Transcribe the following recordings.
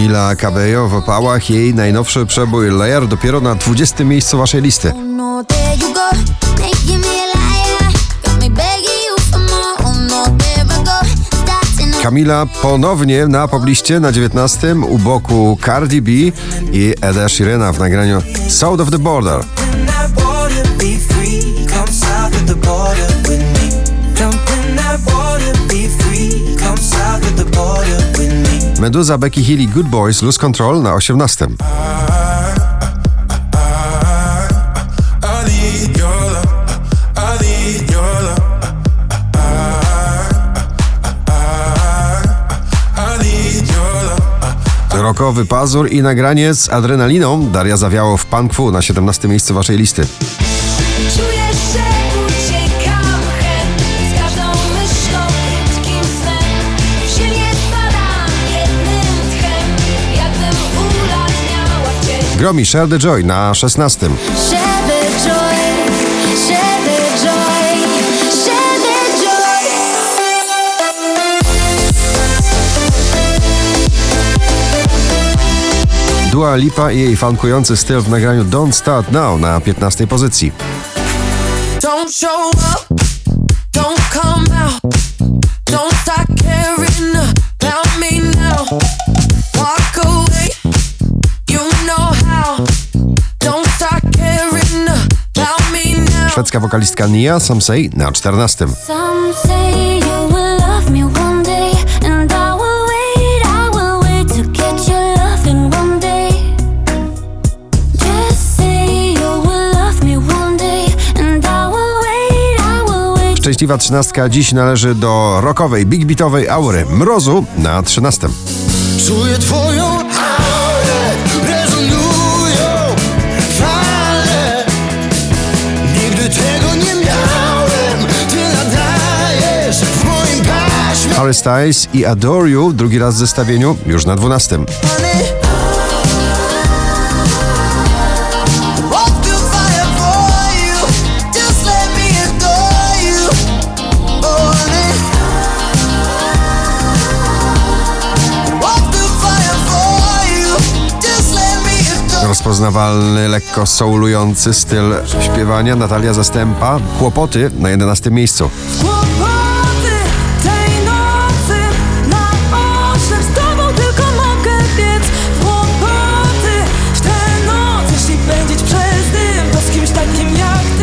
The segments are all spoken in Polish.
Camila Cabello w opałach. Jej najnowszy przebój Layer dopiero na 20 miejscu waszej listy. Kamila ponownie na pobliście na 19 u boku Cardi B i Eda Sheerana w nagraniu South of the Border. in that water, be free. Come south of the border with me. Jump in that water, be free. Come south of the border with me. Meduza Becky Hill i Good Boys Lose Control na 18. I need your love. I need your love. I need your love. Rokowy pazur i nagranie z adrenaliną Daria Zawiało w Punk Fu na 17 miejscu waszej listy. Gromi Share the Joy na 16. share the joy, share the joy, share the joy. Dua Lipa i jej funkujący styl w nagraniu Don't Start Now na 15 pozycji. Don't show up. I will wait, I will wait. Szczęśliwa trzynastka dziś należy do rockowej, big beatowej aury Mrozu na 13. Czuję twoją Harry Styles i Adore You drugi raz w zestawieniu już na 12. Honey. Walk through fire for you. Just let me adore you. Oh, honey. Walk through fire for you. Just let me adore Rozpoznawalny, lekko soulujący styl śpiewania Natalia Zastępa. Kłopoty na 11 miejscu.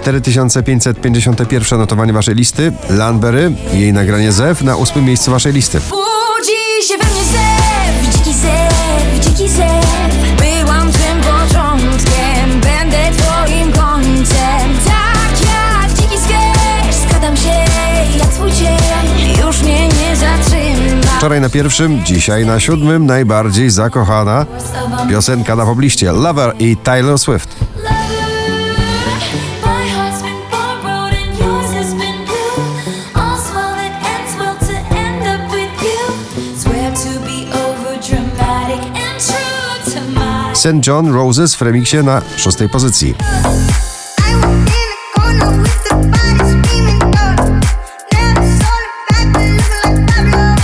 4551 notowanie waszej listy. Lanbery jej nagranie Zew na 8 miejscu waszej listy. Budzi się we mnie zew Dziki zew, dziki zew Byłam tym początkiem Będę twoim końcem Tak jak dziki zwierz Skradam się jak swój cień Już mnie nie zatrzyma Wczoraj na pierwszym, dzisiaj na siódmym najbardziej zakochana piosenka na pobliście Lover i Taylor Swift.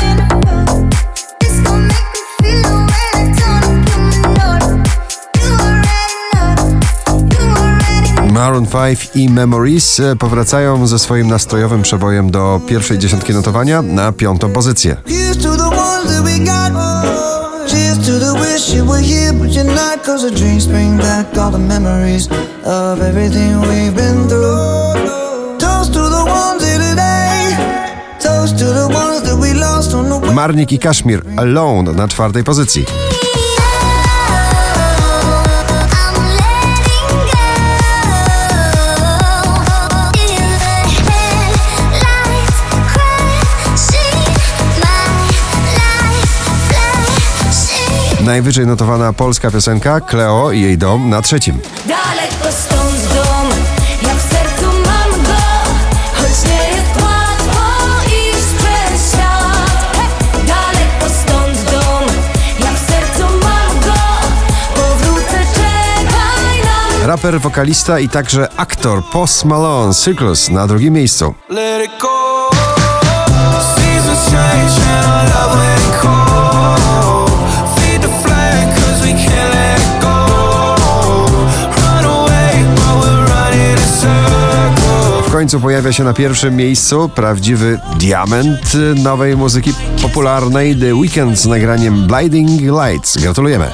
You know. You already know. You already know. Maroon 5 i Memories e, powracają ze swoim nastrojowym przebojem do pierwszej dziesiątki notowania na piątą pozycję. Were here, but you're not. Cause the dreams bring back all the memories of everything we've been through. Toast to the ones here today. Toast to the ones that we lost on the. Marnik i Kaszmir Alone na czwartej pozycji. Najwyżej notowana polska piosenka Cleo i jej dom na trzecim. Daleko stąd dom, ja w sercu mam go Choć nie jest łatwo iść przez świat! Daleko stąd dom, ja w sercu mam go Powrócę, czekaj na mnie Raper, wokalista i także aktor Post Malone Circus na drugim miejscu. let it go. Seasons change and our love ain't końcu pojawia się na pierwszym miejscu prawdziwy diament nowej muzyki popularnej The Weeknd z nagraniem Blinding Lights. Gratulujemy.